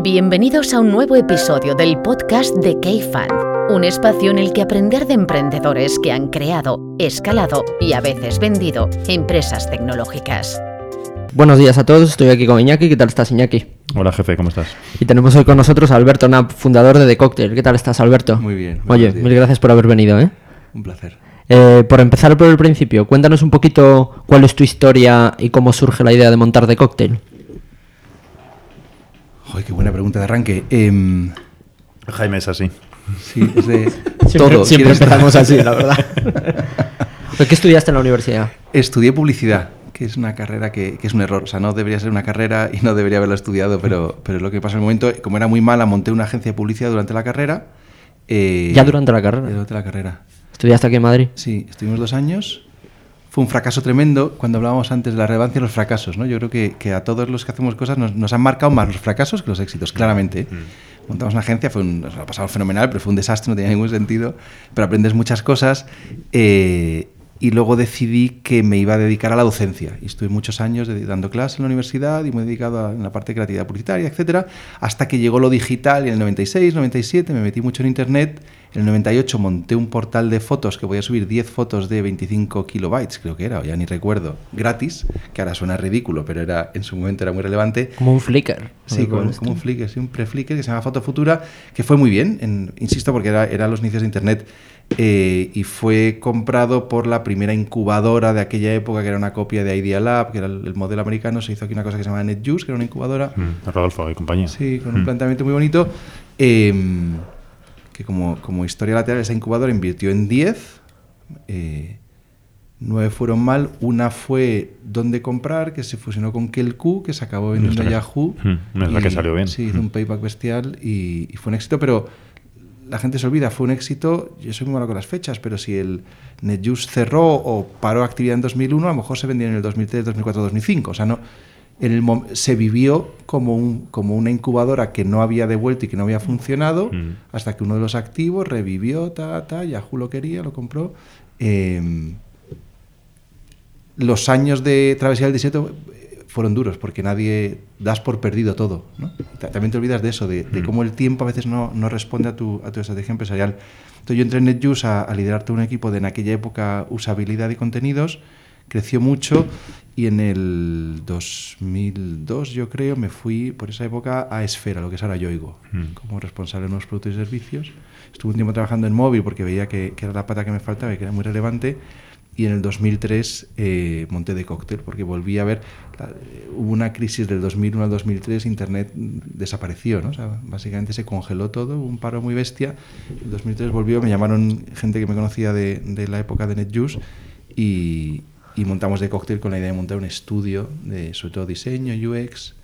Bienvenidos a un nuevo episodio del podcast de K-Fan, un espacio en el que aprender de emprendedores que han creado, escalado y a veces vendido empresas tecnológicas. Buenos días a todos, estoy aquí con Iñaki. ¿Qué tal estás, Iñaki? Hola, jefe, ¿cómo estás? Y tenemos hoy con nosotros a Alberto Knapp, fundador de The Cocktail. ¿Qué tal estás, Alberto? Muy bien. Oye, días. mil gracias por haber venido, ¿eh? Un placer. Eh, por empezar por el principio, cuéntanos un poquito cuál es tu historia y cómo surge la idea de montar The Cocktail. Joder, qué buena pregunta de arranque. Em, Jaime es así. sí, es de Siempre, todo. siempre ¿Quieres- empezamos así, la verdad. ¿Qué estudiaste en la universidad? Estudié publicidad, que es una carrera que, que es un error. O sea, no debería ser una carrera y no debería haberla estudiado, pero, pero es lo que pasa en el momento, como era muy mala, monté una agencia de publicidad durante la carrera. eh, Ya durante la carrera. durante la carrera. ¿Estudiaste aquí en Madrid? Sí, estuvimos dos años. Fue un fracaso tremendo cuando hablábamos antes de la relevancia de los fracasos. ¿no? Yo creo que, que a todos los que hacemos cosas nos, nos han marcado más los fracasos que los éxitos, claramente. Montamos una agencia, fue un, nos lo pasamos fenomenal, pero fue un desastre, no tenía ningún sentido. Pero aprendes muchas cosas. eh, y luego decidí que me iba a dedicar a la docencia. Y estuve muchos años de- dando clases en la universidad y muy dedicado a en la parte de creatividad publicitaria, etcétera, hasta que llegó lo digital y en el 96, 97 me metí mucho en internet. En el 98 monté un portal de fotos que podía subir 10 fotos de 25 kilobytes, creo que era, o ya ni recuerdo, gratis, que ahora suena ridículo, pero era en su momento era muy relevante. Como un Flickr. Sí, como, como un Flickr, sí, un pre-Flickr que se llama Foto Futura, que fue muy bien, en- insisto, porque era, era los inicios de Internet eh, y fue comprado por la primera incubadora de aquella época, que era una copia de Idea Lab, que era el, el modelo americano. Se hizo aquí una cosa que se llama NetJuice, que era una incubadora. Mm, Rodolfo y compañía. Sí, con un Mm. planteamiento muy bonito. eh, que como, como historia lateral, esa incubadora invirtió en 10. eh, nueve fueron mal. Una fue Dónde Comprar, que se fusionó con Kelku, que se acabó vendiendo a Yahoo. Mm, nuestra que salió bien. Sí, hizo un payback bestial y, y fue un éxito, pero la gente se olvida, fue un éxito. Yo soy muy malo con las fechas, pero si el NetJuice cerró o paró actividad en 2001, a lo mejor se vendió en el 2003, 2004, 2005. O sea, no, en el se vivió como, un, como una incubadora que no había devuelto y que no había funcionado, Mm. hasta que uno de los activos revivió, ta, ta, Yahoo lo quería, lo compró. Eh, los años de travesía del desierto eh, fueron duros porque nadie das por perdido todo. ¿no? Ta- También te olvidas de eso, de, de cómo el tiempo a veces no, no responde a tu, a tu estrategia empresarial. Entonces yo entré en NetJuice a, a liderar todo un equipo de en aquella época usabilidad y contenidos, creció mucho y en el 2002 yo creo me fui por esa época a Esfera, lo que es ahora Yoigo, Mm. como responsable de nuevos productos y servicios. Estuve un tiempo trabajando en móvil porque veía que, que era la pata que me faltaba y que era muy relevante. Y en el 2003 eh, monté de cóctel porque volví a ver, la- eh, hubo una crisis del 2001 al 2003, Internet desapareció, ¿no? O sea, básicamente se congeló todo, un paro muy bestia. En el 2003 volvió, me llamaron gente que me conocía de, de la época de NetJuice y, y montamos de cóctel con la idea de montar un estudio de sobre todo diseño, UX,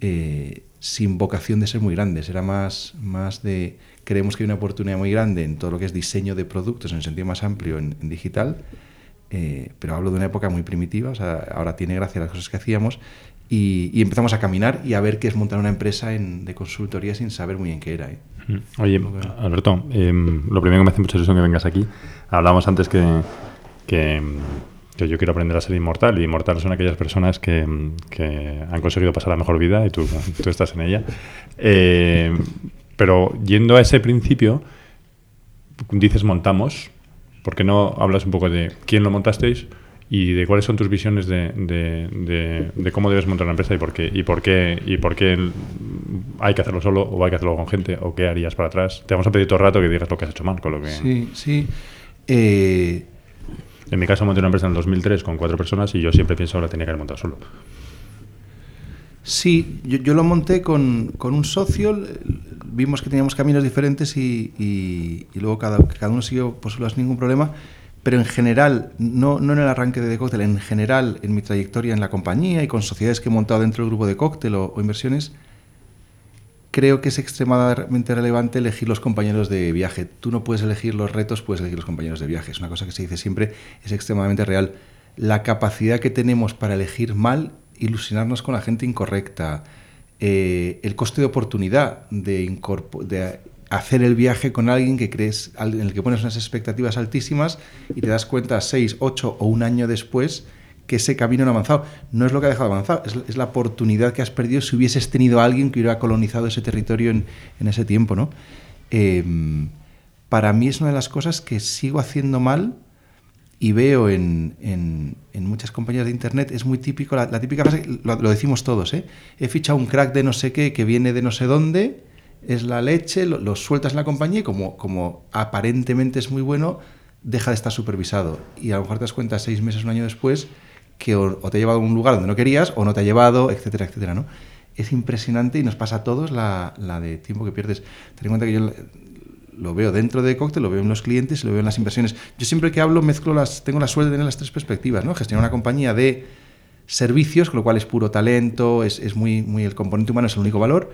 eh, sin vocación de ser muy grandes, era más, más de, creemos que hay una oportunidad muy grande en todo lo que es diseño de productos en el sentido más amplio en, en digital, eh, pero hablo de una época muy primitiva, o sea, ahora tiene gracia las cosas que hacíamos, y, y empezamos a caminar y a ver qué es montar una empresa en- de consultoría sin saber muy bien qué era. ¿eh? Oye, Alberto, em, lo primero que me hace mucha ilusión que vengas aquí. Hablamos antes que, que, que yo quiero aprender a ser inmortal y inmortal son aquellas personas que, que han conseguido pasar la mejor vida y tú, tú estás en ella. Em, pero yendo a ese principio, dices montamos, ¿por qué no hablas un poco de quién lo montasteis? y de cuáles son tus visiones de, de- de- de cómo debes montar una empresa y por qué y por qué y por qué hay que hacerlo solo o hay que hacerlo con gente o qué harías para atrás. Te vamos a pedir todo el rato que digas lo que has hecho mal, con lo que Sí, sí. Eh, en mi caso monté una empresa en el 2003 con cuatro personas y yo siempre pienso ahora tenía que haber montado solo. Sí, yo, yo lo monté con, con un socio, vimos que teníamos caminos diferentes y, y- y luego cada, cada uno siguió por su sin ningún problema, pero en general, no, no en el arranque de Cocktail, en general en mi trayectoria en la compañía y con sociedades que he montado dentro del grupo de Cocktail o, o inversiones, creo que es extremadamente relevante elegir los compañeros de viaje. Tú no puedes elegir los retos, puedes elegir los compañeros de viaje. Es una cosa que se dice siempre, es extremadamente real. La capacidad que tenemos para elegir mal, ilusionarnos con la gente incorrecta, eh, el coste de oportunidad de, de hacer el viaje con alguien que crees, en el que pones unas expectativas altísimas y te das cuenta seis, ocho o un año después que ese camino no ha avanzado. No es lo que ha dejado de avanzar, es, es la oportunidad que has perdido si hubieses tenido a alguien que hubiera colonizado ese territorio en, en ese tiempo, ¿no? Eh, para mí es una de las cosas que sigo haciendo mal y veo en, en, en muchas compañías de internet, es muy típico, la, típica frase, lo, decimos todos, ¿eh? he fichado un crack de no sé qué que viene de no sé dónde, es la leche, lo, lo sueltas en la compañía y como, como aparentemente es muy bueno, deja de estar supervisado. Y a lo mejor te das cuenta seis meses, un año después, que o, o te ha llevado a un lugar donde no querías o no te ha llevado, etcétera, etcétera, ¿no? Es impresionante y nos pasa a todos la, la de tiempo que pierdes. Ten en cuenta que yo lo veo dentro de Cocktail, lo veo en los clientes lo veo en las inversiones. Yo siempre que hablo mezclo las, tengo la suerte de tener las tres perspectivas, ¿no? Gestionar una compañía de servicios, con lo cual es puro talento, es, es muy, muy el componente humano es el único valor.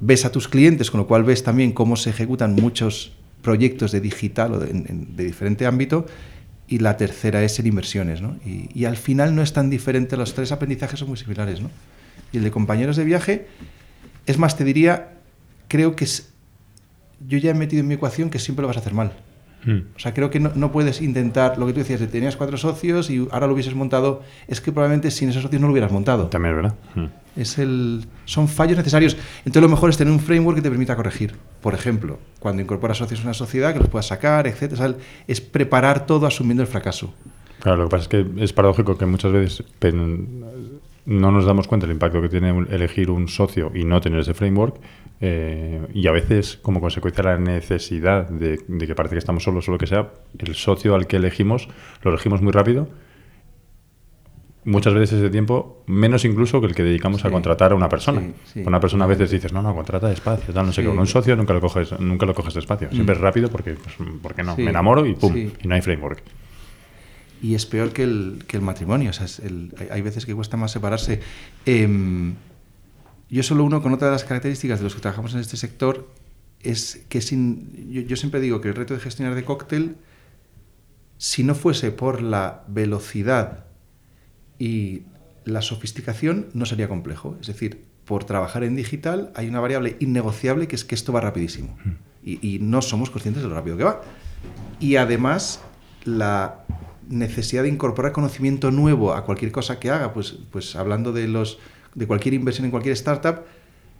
Ves a tus clientes, con lo cual ves también cómo se ejecutan muchos proyectos de digital o de, de diferente ámbito. Y la tercera es en inversiones, ¿no? Y, y, al final no es tan diferente, los tres aprendizajes son muy similares, ¿no? Y el de compañeros de viaje, es más, te diría, creo que es, yo ya he metido en mi ecuación que siempre lo vas a hacer mal. Mm. O sea, creo que no, no, puedes intentar, lo que tú decías, de tenías cuatro socios y ahora lo hubieses montado, es que probablemente sin esos socios no lo hubieras montado. También es verdad. Mm. Es el, son fallos necesarios. Entonces lo mejor es tener un framework que te permita corregir. Por ejemplo, cuando incorporas socios a una sociedad, que los puedas sacar, etc. Es preparar todo asumiendo el fracaso. Claro, lo que pasa es que es paradójico que muchas veces no nos damos cuenta del impacto que tiene elegir un socio y no tener ese framework. Eh, y a veces, como consecuencia de la necesidad de, de, que parece que estamos solos o lo que sea, el socio al que elegimos lo elegimos muy rápido. Muchas veces ese tiempo, menos incluso que el que dedicamos sí, a contratar a una persona. Sí, sí. Una persona a veces dices, no, no, contrata despacio, tal, no sé qué. Con un socio nunca lo coges, nunca lo coges despacio. Siempre mm. es rápido porque, pues, ¿por qué no? Me enamoro y pum, y no hay framework y es peor que el, que el matrimonio. O sea, el, hay, hay, veces que cuesta más separarse. Eh, yo solo uno con otra de las características de los que trabajamos en este sector es que sin, yo, yo, siempre digo que el reto de gestionar de cóctel, si no fuese por la velocidad y la sofisticación, no sería complejo. Es decir, por trabajar en digital hay una variable innegociable que es que esto va rapidísimo. Mm. Y, y no somos conscientes de lo rápido que va. Y además, la necesidad de incorporar conocimiento nuevo a cualquier cosa que haga, pues, pues hablando de, los, de cualquier inversión en cualquier startup,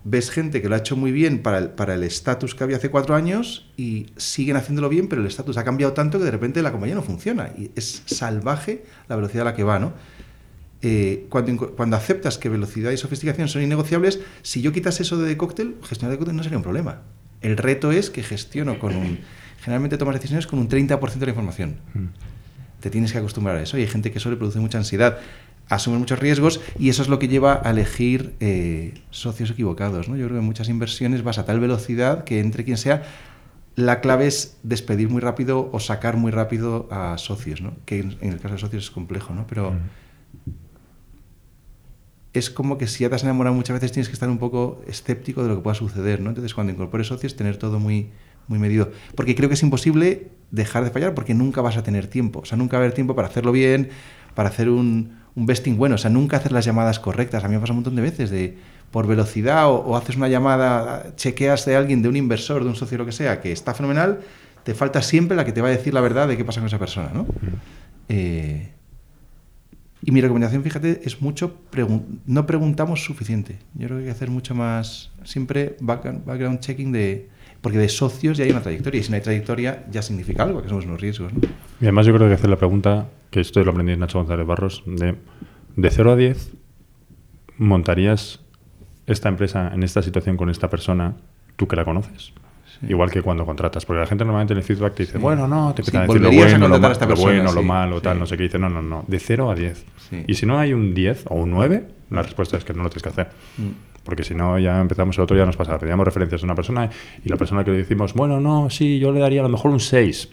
ves gente que lo ha hecho muy bien para el para estatus que había hace cuatro años y siguen haciéndolo bien, pero el estatus ha cambiado tanto que de repente la compañía no funciona. Y es salvaje la velocidad a la que va, ¿no? Eh, cuando, cuando aceptas que velocidad y sofisticación son innegociables, si yo quitas eso de cóctel, gestionar de cóctel no sería un problema. El reto es que gestiono con un... Generalmente tomas decisiones con un 30% de la información. Te tienes que acostumbrar a eso. Y hay gente que eso le produce mucha ansiedad, asume muchos riesgos y eso es lo que lleva a elegir eh, socios equivocados. ¿no? Yo creo que en muchas inversiones vas a tal velocidad que entre quien sea, la clave es despedir muy rápido o sacar muy rápido a socios, ¿no? que en, en el caso de socios es complejo, ¿no? pero es como que si ya te has enamorado muchas veces tienes que estar un poco escéptico de lo que pueda suceder. ¿no? Entonces cuando incorpores socios, tener todo muy, muy medido. Porque creo que es imposible dejar de fallar porque nunca vas a tener tiempo. O sea, nunca va a haber tiempo para hacerlo bien, para hacer un, un besting bueno. O sea, nunca hacer las llamadas correctas. A mí me pasa un montón de veces de por velocidad o, o, haces una llamada, chequeas de alguien, de un inversor, de un socio, lo que sea, que está fenomenal, te falta siempre la que te va a decir la verdad de qué pasa con esa persona, ¿no? Mm. Eh, y mi recomendación, fíjate, es mucho, pregun no preguntamos suficiente. Yo creo que hay que hacer mucho más, siempre background checking de, porque de socios ya hay una trayectoria, y si no hay trayectoria ya significa algo, que somos unos riesgos. Y además yo creo que hacer la pregunta, que esto lo aprendí en Nacho González Barros, de, de 0 a 10, ¿montarías esta empresa en esta situación con esta persona, tú que la conoces? Sí. Igual que cuando contratas, porque la gente normalmente en el feedback te dice, sí. bueno, no, te empiezan sí, a decir lo bueno, lo, ma lo, bueno, lo malo, tal, no sé qué, dice, no, no, no, de 0 a 10. Y si no hay un 10 o un 9, la respuesta es que no lo tienes que hacer. Mm. Porque si no, ya empezamos, el otro día nos pasa, pedíamos referencias a una persona y la persona que le decimos, bueno, no, sí, yo le daría a lo mejor un 6.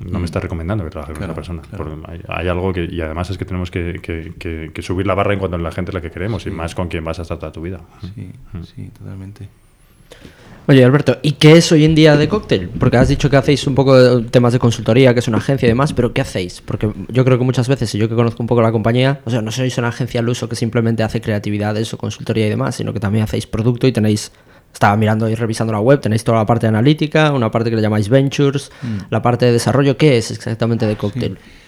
No mm. me está recomendando que trabaje claro, con esa persona. Claro. Hay, hay, algo que, y además es que tenemos que, que, que, que, subir la barra en cuanto a la gente a la que queremos sí. y más con quien vas a tratar tu vida. Sí, mm. sí, totalmente. Oye, Alberto, ¿y qué es hoy en día de cóctel? Porque has dicho que hacéis un poco de temas de consultoría, que es una agencia y demás, pero ¿qué hacéis? Porque yo creo que muchas veces, y yo que conozco un poco la compañía, o sea, no sois una agencia al uso que simplemente hace creatividades o consultoría y demás, sino que también hacéis producto y tenéis estaba mirando y revisando la web, tenéis toda la parte de analítica, una parte que le llamáis ventures, mm. la parte de desarrollo, ¿qué es exactamente de cóctel? Sí.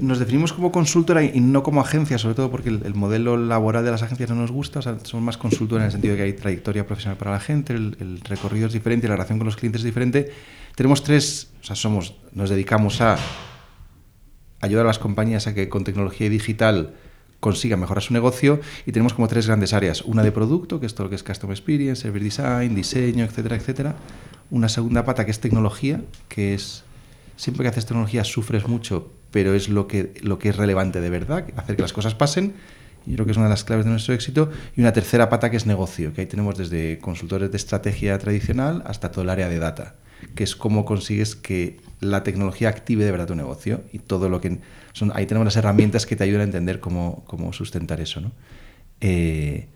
Nos definimos como consultora y no como agencia, sobre todo porque el, modelo laboral de las agencias no nos gusta, somos más consultora en el sentido de que hay trayectoria profesional para la gente, el, recorrido es diferente, la relación con los clientes es diferente. Tenemos tres, somos, nos dedicamos a ayudar a las compañías a que con tecnología digital consigan mejorar su negocio y tenemos como tres grandes áreas. Una de producto, que es todo lo que es Customer Experience, Service Design, diseño, etcétera, etcétera. Una segunda pata que es tecnología, que es siempre que haces tecnología sufres mucho, pero es lo que, lo que es relevante de verdad, hacer que las cosas pasen. Yo creo que es una de las claves de nuestro éxito. Y una tercera pata que es negocio, que ahí tenemos desde consultores de estrategia tradicional hasta todo el área de data, que es cómo consigues que la tecnología active de verdad tu negocio. Y todo lo que son, ahí tenemos las herramientas que te ayudan a entender cómo, cómo sustentar eso. ¿no? Eh,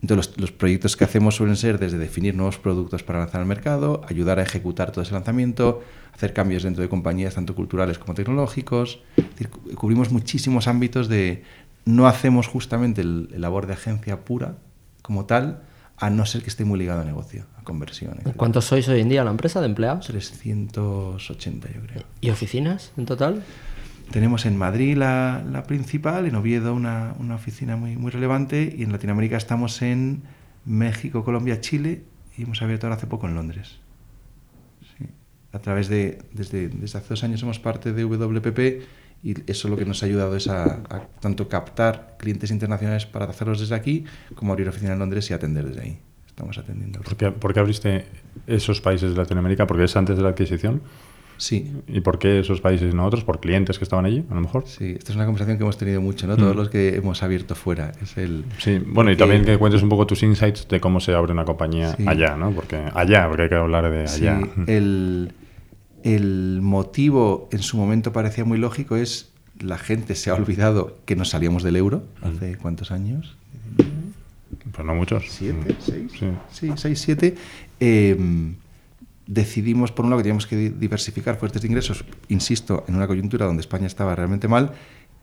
entonces, los, los, proyectos que hacemos suelen ser desde definir nuevos productos para lanzar al mercado, ayudar a ejecutar todo ese lanzamiento, hacer cambios dentro de compañías tanto culturales como tecnológicos. cubrimos muchísimos ámbitos de... No hacemos justamente el, labor de agencia pura como tal, a no ser que esté muy ligado a negocio, a conversión. ¿Cuántos sois hoy en día la empresa de empleados? 380, yo creo. ¿Y oficinas en total? Tenemos en Madrid la, la principal, en Oviedo una, una, oficina muy, muy relevante y en Latinoamérica estamos en México, Colombia, Chile y hemos abierto ahora hace poco en Londres a través de, desde, desde hace dos años somos parte de WPP y eso lo que nos ha ayudado es a, tanto captar clientes internacionales para hacerlos desde aquí, como abrir oficina en Londres y atender desde ahí. Estamos atendiendo. ¿Por qué, ¿Por qué, abriste esos países de Latinoamérica? ¿Porque es antes de la adquisición? Sí. ¿Y por qué esos países y no otros? ¿Por clientes que estaban allí, a lo mejor? Sí, esta es una conversación que hemos tenido mucho, ¿no? Todos mm. los que hemos abierto fuera. Es el, sí, bueno, y también que cuentes un poco tus insights de cómo se abre una compañía allá, ¿no? Porque allá, porque hay que hablar de allá. Sí, el, el motivo en su momento parecía muy lógico es la gente se ha olvidado que nos salíamos del euro hace cuántos años pues no muchos siete seis sí, seis siete em, decidimos por un lado que teníamos que diversificar fuertes de ingresos insisto en una coyuntura donde España estaba realmente mal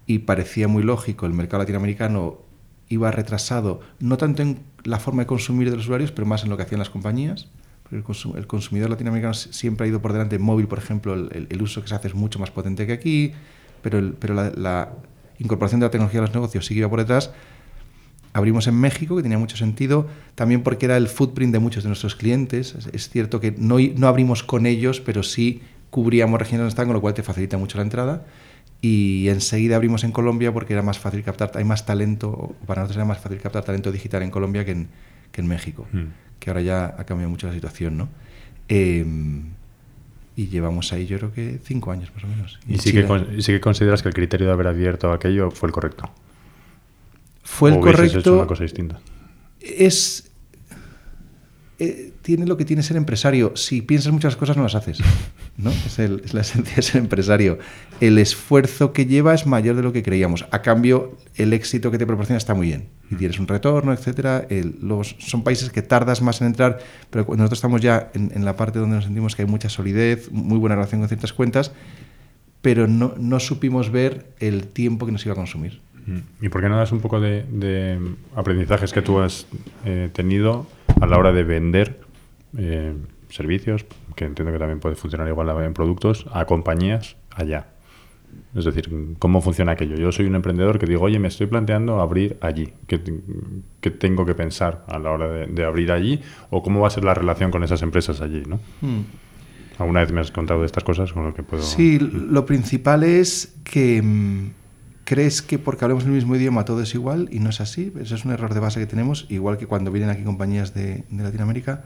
y parecía muy lógico el mercado latinoamericano iba retrasado no tanto en la forma de consumir de los usuarios pero más en lo que hacían las compañías el, consumidor latinoamericano siempre ha ido por delante. Móvil, por ejemplo, el, uso que se hace es mucho más potente que aquí, pero, pero la, incorporación de la tecnología a los negocios sigue por detrás. Abrimos en México, que tenía mucho sentido, también porque era el footprint de muchos de nuestros clientes. Es, cierto que no, no, abrimos con ellos, pero sí cubríamos regiones donde están, con lo cual te facilita mucho la entrada. Y enseguida abrimos en Colombia porque era más fácil captar, hay más talento, para nosotros era más fácil captar talento digital en Colombia que en, que en México. Mm que ahora ya ha cambiado mucho la situación, ¿no? Em, y llevamos ahí yo creo que cinco años más o menos. ¿Y, sí, que, consideras que el criterio de haber abierto aquello fue el correcto? Fue el correcto. Hecho una cosa distinta? Es eh, tiene lo que tiene ser empresario. Si piensas muchas cosas, no las haces. ¿no? Es, la esencia de ser empresario. El esfuerzo que lleva es mayor de lo que creíamos. A cambio, el éxito que te proporciona está muy bien. Y tienes un retorno, etcétera. los, son países que tardas más en entrar, pero nosotros estamos ya en, la parte donde nos sentimos que hay mucha solidez, muy buena relación con ciertas cuentas, pero no, no supimos ver el tiempo que nos iba a consumir. ¿Y por qué no das un poco de, aprendizajes que tú has eh, tenido a la hora de vender eh, servicios, que entiendo que también puede funcionar igual en productos, a compañías allá? Es decir, ¿cómo funciona aquello? Yo soy un emprendedor que digo, oye, me estoy planteando abrir allí. ¿Qué, tengo que pensar a la hora de, abrir allí? ¿O cómo va a ser la relación con esas empresas allí? ¿no? Hmm. ¿Alguna vez me has contado de estas cosas con lo que puedo...? Sí, lo principal es que mm, crees que porque hablamos el mismo idioma todo es igual y no es así. Eso es un error de base que tenemos, igual que cuando vienen aquí compañías de, Latinoamérica.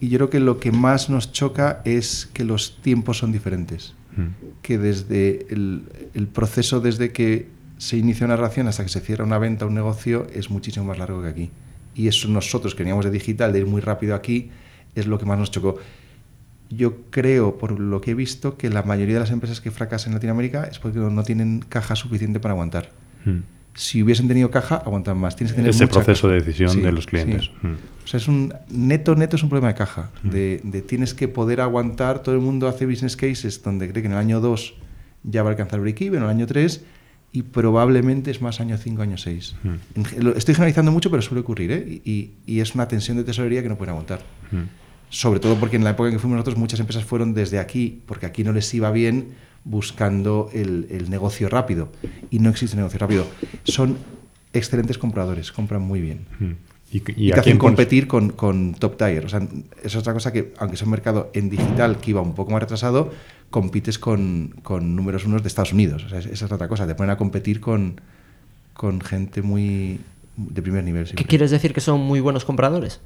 Y yo creo que lo que más nos choca es que los tiempos son diferentes. Mm. Que desde el, el, proceso, desde que se inicia una relación hasta que se cierra una venta, un negocio, es muchísimo más largo que aquí. Y eso nosotros que veníamos de digital, de ir muy rápido aquí, es lo que más nos chocó yo creo, por lo que he visto, que la mayoría de las empresas que fracasan en Latinoamérica es porque no tienen caja suficiente para aguantar. Hmm. Si hubiesen tenido caja, aguantan más. Tienes que tener Ese proceso de decisión de los clientes. Hmm. O sea, es un neto, neto es un problema de caja. Hmm. De, tienes que poder aguantar. Todo el mundo hace business cases donde cree que en el año 2 ya va a alcanzar break-even, en el año 3 y probablemente es más año 5, año 6. Estoy generalizando mucho, pero suele ocurrir, ¿eh? y, y, es una tensión de tesorería que no pueden aguantar sobre todo porque en la época en que fuimos nosotros muchas empresas fueron desde aquí, porque aquí no les iba bien, buscando el, el negocio rápido. Y no existe negocio rápido. Son excelentes compradores, compran muy bien. Mm. ¿Y, Y, y te hacen competir con, con Top Tier. O sea, es otra cosa que, aunque es un mercado en digital que iba un poco más retrasado, compites con, con números unos de Estados Unidos. O sea, es- esa es otra cosa. Te ponen a competir con, con gente muy de primer nivel. ¿Qué quieres decir que son muy buenos compradores?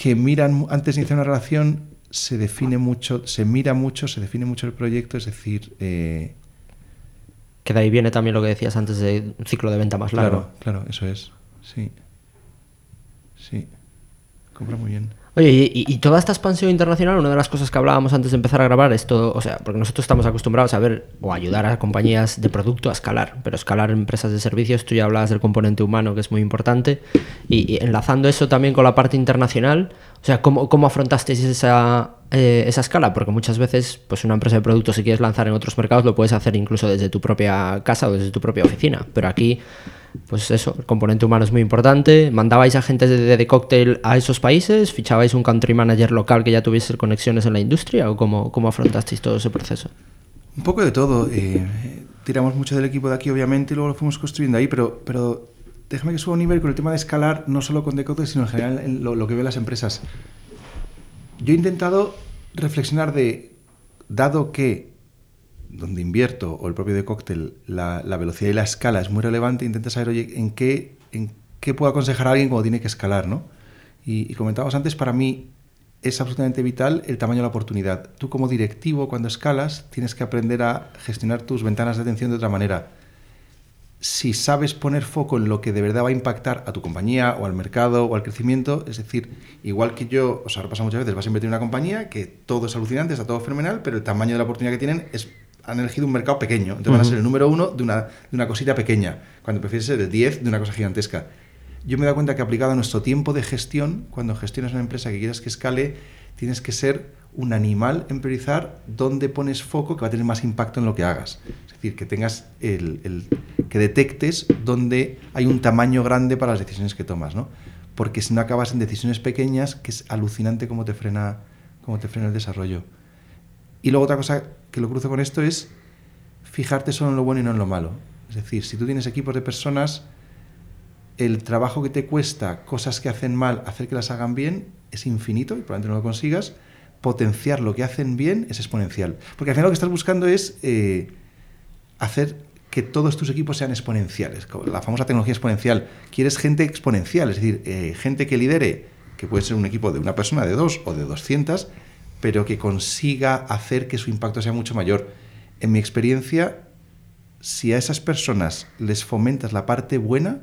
Que miran antes de iniciar una relación se define mucho, se mira mucho, se define mucho el proyecto, es decir, eh, Que de ahí viene también lo que decías antes de un ciclo de venta más largo. claro, claro, eso es, sí, sí, compra muy bien. Oye, y, toda esta expansión internacional, una de las cosas que hablábamos antes de empezar a grabar es todo, o sea, porque nosotros estamos acostumbrados a ver o ayudar a compañías de producto a escalar, pero escalar empresas de servicios, tú ya hablabas del componente humano que es muy importante, y, y enlazando eso también con la parte internacional, o sea, ¿cómo, cómo afrontasteis esa, eh, esa escala? Porque muchas veces, pues una empresa de producto, si quieres lanzar en otros mercados, lo puedes hacer incluso desde tu propia casa o desde tu propia oficina, pero aquí pues eso, el componente humano es muy importante. ¿Mandabais a gente de, de Cocktail a esos países? ¿Fichabais un country manager local que ya tuviese conexiones en la industria? ¿O cómo, cómo afrontasteis todo ese proceso? Un poco de todo. eh, tiramos mucho del equipo de aquí, obviamente, y luego lo fuimos construyendo ahí, pero, pero déjame que suba un nivel con el tema de escalar, no solo con Decote, sino en general en lo, lo que ven las empresas. Yo he intentado reflexionar de, dado que donde invierto o el propio de cóctel, la, la velocidad y la escala es muy relevante, intenta saber, oye, en qué, en qué puedo aconsejar a alguien cuando tiene que escalar, ¿no? Y, y comentábamos antes, para mí es absolutamente vital el tamaño de la oportunidad. Tú como directivo, cuando escalas, tienes que aprender a gestionar tus ventanas de atención de otra manera. Si sabes poner foco en lo que de verdad va a impactar a tu compañía o al mercado o al crecimiento, es decir, igual que yo, os ha pasado muchas veces, vas a invertir en una compañía que todo es alucinante, está todo fenomenal, pero el tamaño de la oportunidad que tienen es han elegido un mercado pequeño, entonces van a ser el número uno de una, de una cosita pequeña, cuando prefieres ser el 10 de una cosa gigantesca. Yo me he dado cuenta que aplicado a nuestro tiempo de gestión, cuando gestionas una empresa que quieras que escale, tienes que ser un animal en priorizar dónde pones foco que va a tener más impacto en lo que hagas. Es decir, que tengas el, el- que detectes dónde hay un tamaño grande para las decisiones que tomas, ¿no? Porque si no acabas en decisiones pequeñas, que es alucinante cómo te frena, cómo te frena el desarrollo. Y luego otra cosa que lo cruzo con esto es fijarte solo en lo bueno y no en lo malo. Es decir, si tú tienes equipos de personas, el trabajo que te cuesta, cosas que hacen mal, hacer que las hagan bien, es infinito y probablemente no lo consigas. Potenciar lo que hacen bien es exponencial. Porque al final lo que estás buscando es eh, hacer que todos tus equipos sean exponenciales. La famosa tecnología exponencial. Quieres gente exponencial, es decir, eh, gente que lidere, que puede ser un equipo de una persona, de dos o de 200, pero que consiga hacer que su impacto sea mucho mayor. En mi experiencia, si a esas personas les fomentas la parte buena,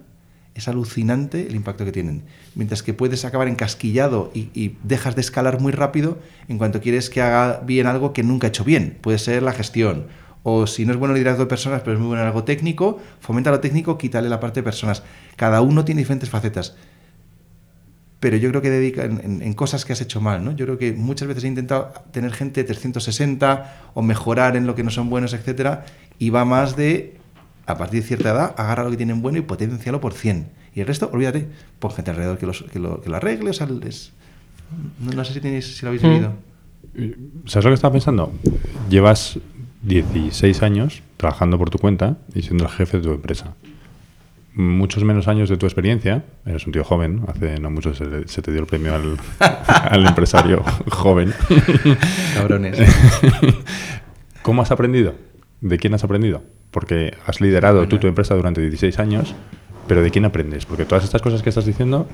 es alucinante el impacto que tienen. Mientras que puedes acabar encasquillado y, y dejas de escalar muy rápido en cuanto quieres que haga bien algo que nunca ha hecho bien. Puede ser la gestión. O si no es bueno liderazgo de personas, pero es muy bueno en algo técnico, fomenta lo técnico, quítale la parte de personas. Cada uno tiene diferentes facetas. Pero yo creo que dedica en, en- en cosas que has hecho mal, ¿no? Yo creo que muchas veces he intentado tener gente de 360 o mejorar en lo que no son buenos, etcétera, y va más de a partir de cierta edad, agarra lo que tienen bueno y potencialo por 100. Y el resto, olvídate, pon gente alrededor que, los- que lo, que lo arregle. O sea, no sé si, tenéis, si lo habéis Mm. vivido. ¿Sabes lo que estaba pensando? Llevas 16 años trabajando por tu cuenta y siendo el jefe de tu empresa. Muchos menos años de tu experiencia, eres un tío joven, hace no mucho se, se te dio el premio al, al empresario joven. Cabrones. ¿Cómo has aprendido? ¿De quién has aprendido? Porque has liderado tú tu empresa durante 16 años, pero ¿de quién aprendes? Porque todas estas cosas que estás diciendo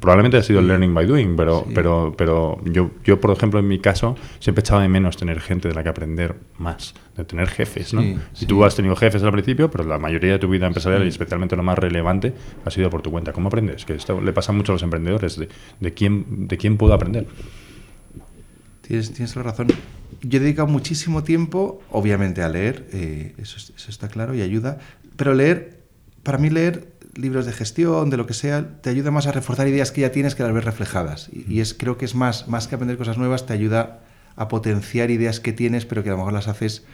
probablemente ha sido learning by doing, pero, Sí. pero, pero yo, yo, por ejemplo, en mi caso, siempre echaba de menos tener gente de la que aprender más, de tener jefes, ¿no? Sí, y sí. tú has tenido jefes al principio, pero la mayoría de tu vida empresarial y especialmente lo más relevante ha sido por tu cuenta. ¿Cómo aprendes? Que esto le pasa mucho a los emprendedores, de, de quién, de quién puedo aprender. Tienes, tienes la razón. Yo he dedicado muchísimo tiempo, obviamente, a leer, eh, eso, es- eso está claro y ayuda, pero leer, para mí leer libros de gestión, de lo que sea, te ayuda más a reforzar ideas que ya tienes que las ver reflejadas. Y, y es, creo que es más, más que aprender cosas nuevas, te ayuda a potenciar ideas que tienes, pero que a lo mejor las haces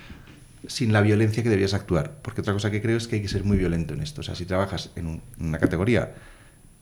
sin la violencia que deberías actuar. Porque otra cosa que creo es que hay que ser muy violento en esto. O sea, si trabajas en un- en una categoría